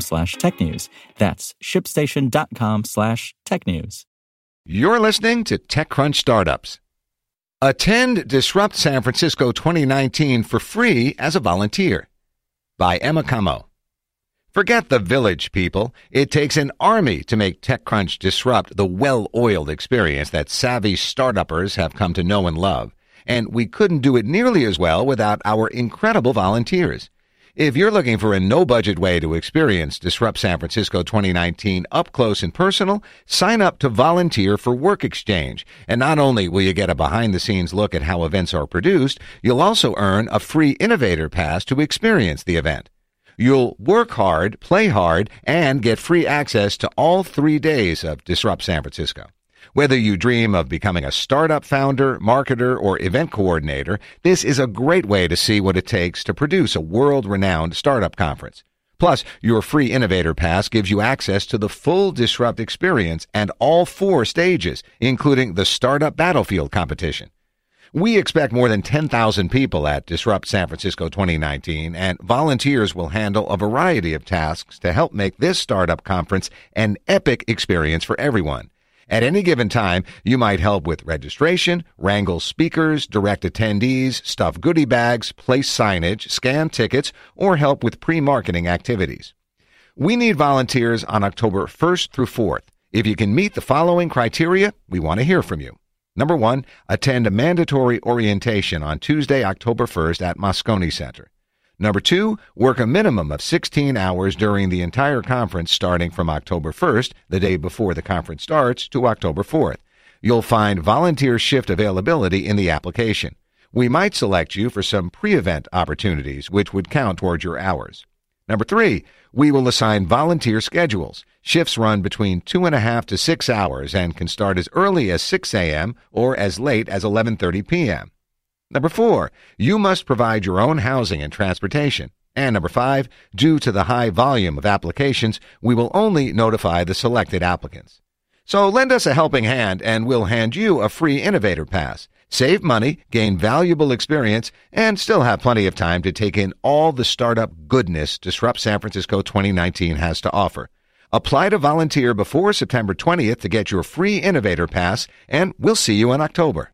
slash tech news. That's shipstation.com slash tech news. You're listening to TechCrunch Startups. Attend Disrupt San Francisco 2019 for free as a volunteer by Emma Comeau. Forget the village people. It takes an army to make TechCrunch disrupt the well-oiled experience that savvy startuppers have come to know and love. And we couldn't do it nearly as well without our incredible volunteers. If you're looking for a no budget way to experience Disrupt San Francisco 2019 up close and personal, sign up to volunteer for Work Exchange. And not only will you get a behind the scenes look at how events are produced, you'll also earn a free innovator pass to experience the event. You'll work hard, play hard, and get free access to all three days of Disrupt San Francisco. Whether you dream of becoming a startup founder, marketer, or event coordinator, this is a great way to see what it takes to produce a world-renowned startup conference. Plus, your free Innovator Pass gives you access to the full Disrupt experience and all four stages, including the Startup Battlefield competition. We expect more than 10,000 people at Disrupt San Francisco 2019, and volunteers will handle a variety of tasks to help make this startup conference an epic experience for everyone. At any given time, you might help with registration, wrangle speakers, direct attendees, stuff goodie bags, place signage, scan tickets, or help with pre-marketing activities. We need volunteers on October 1st through 4th. If you can meet the following criteria, we want to hear from you. Number one, attend a mandatory orientation on Tuesday, October 1st at Moscone Center. Number two, work a minimum of 16 hours during the entire conference starting from October 1st, the day before the conference starts, to October 4th. You'll find volunteer shift availability in the application. We might select you for some pre-event opportunities, which would count towards your hours. Number three, we will assign volunteer schedules. Shifts run between two and a half to six hours and can start as early as 6 a.m. or as late as 11.30 p.m. Number four, you must provide your own housing and transportation. And number five, due to the high volume of applications, we will only notify the selected applicants. So lend us a helping hand and we'll hand you a free innovator pass. Save money, gain valuable experience, and still have plenty of time to take in all the startup goodness Disrupt San Francisco 2019 has to offer. Apply to volunteer before September 20th to get your free innovator pass, and we'll see you in October.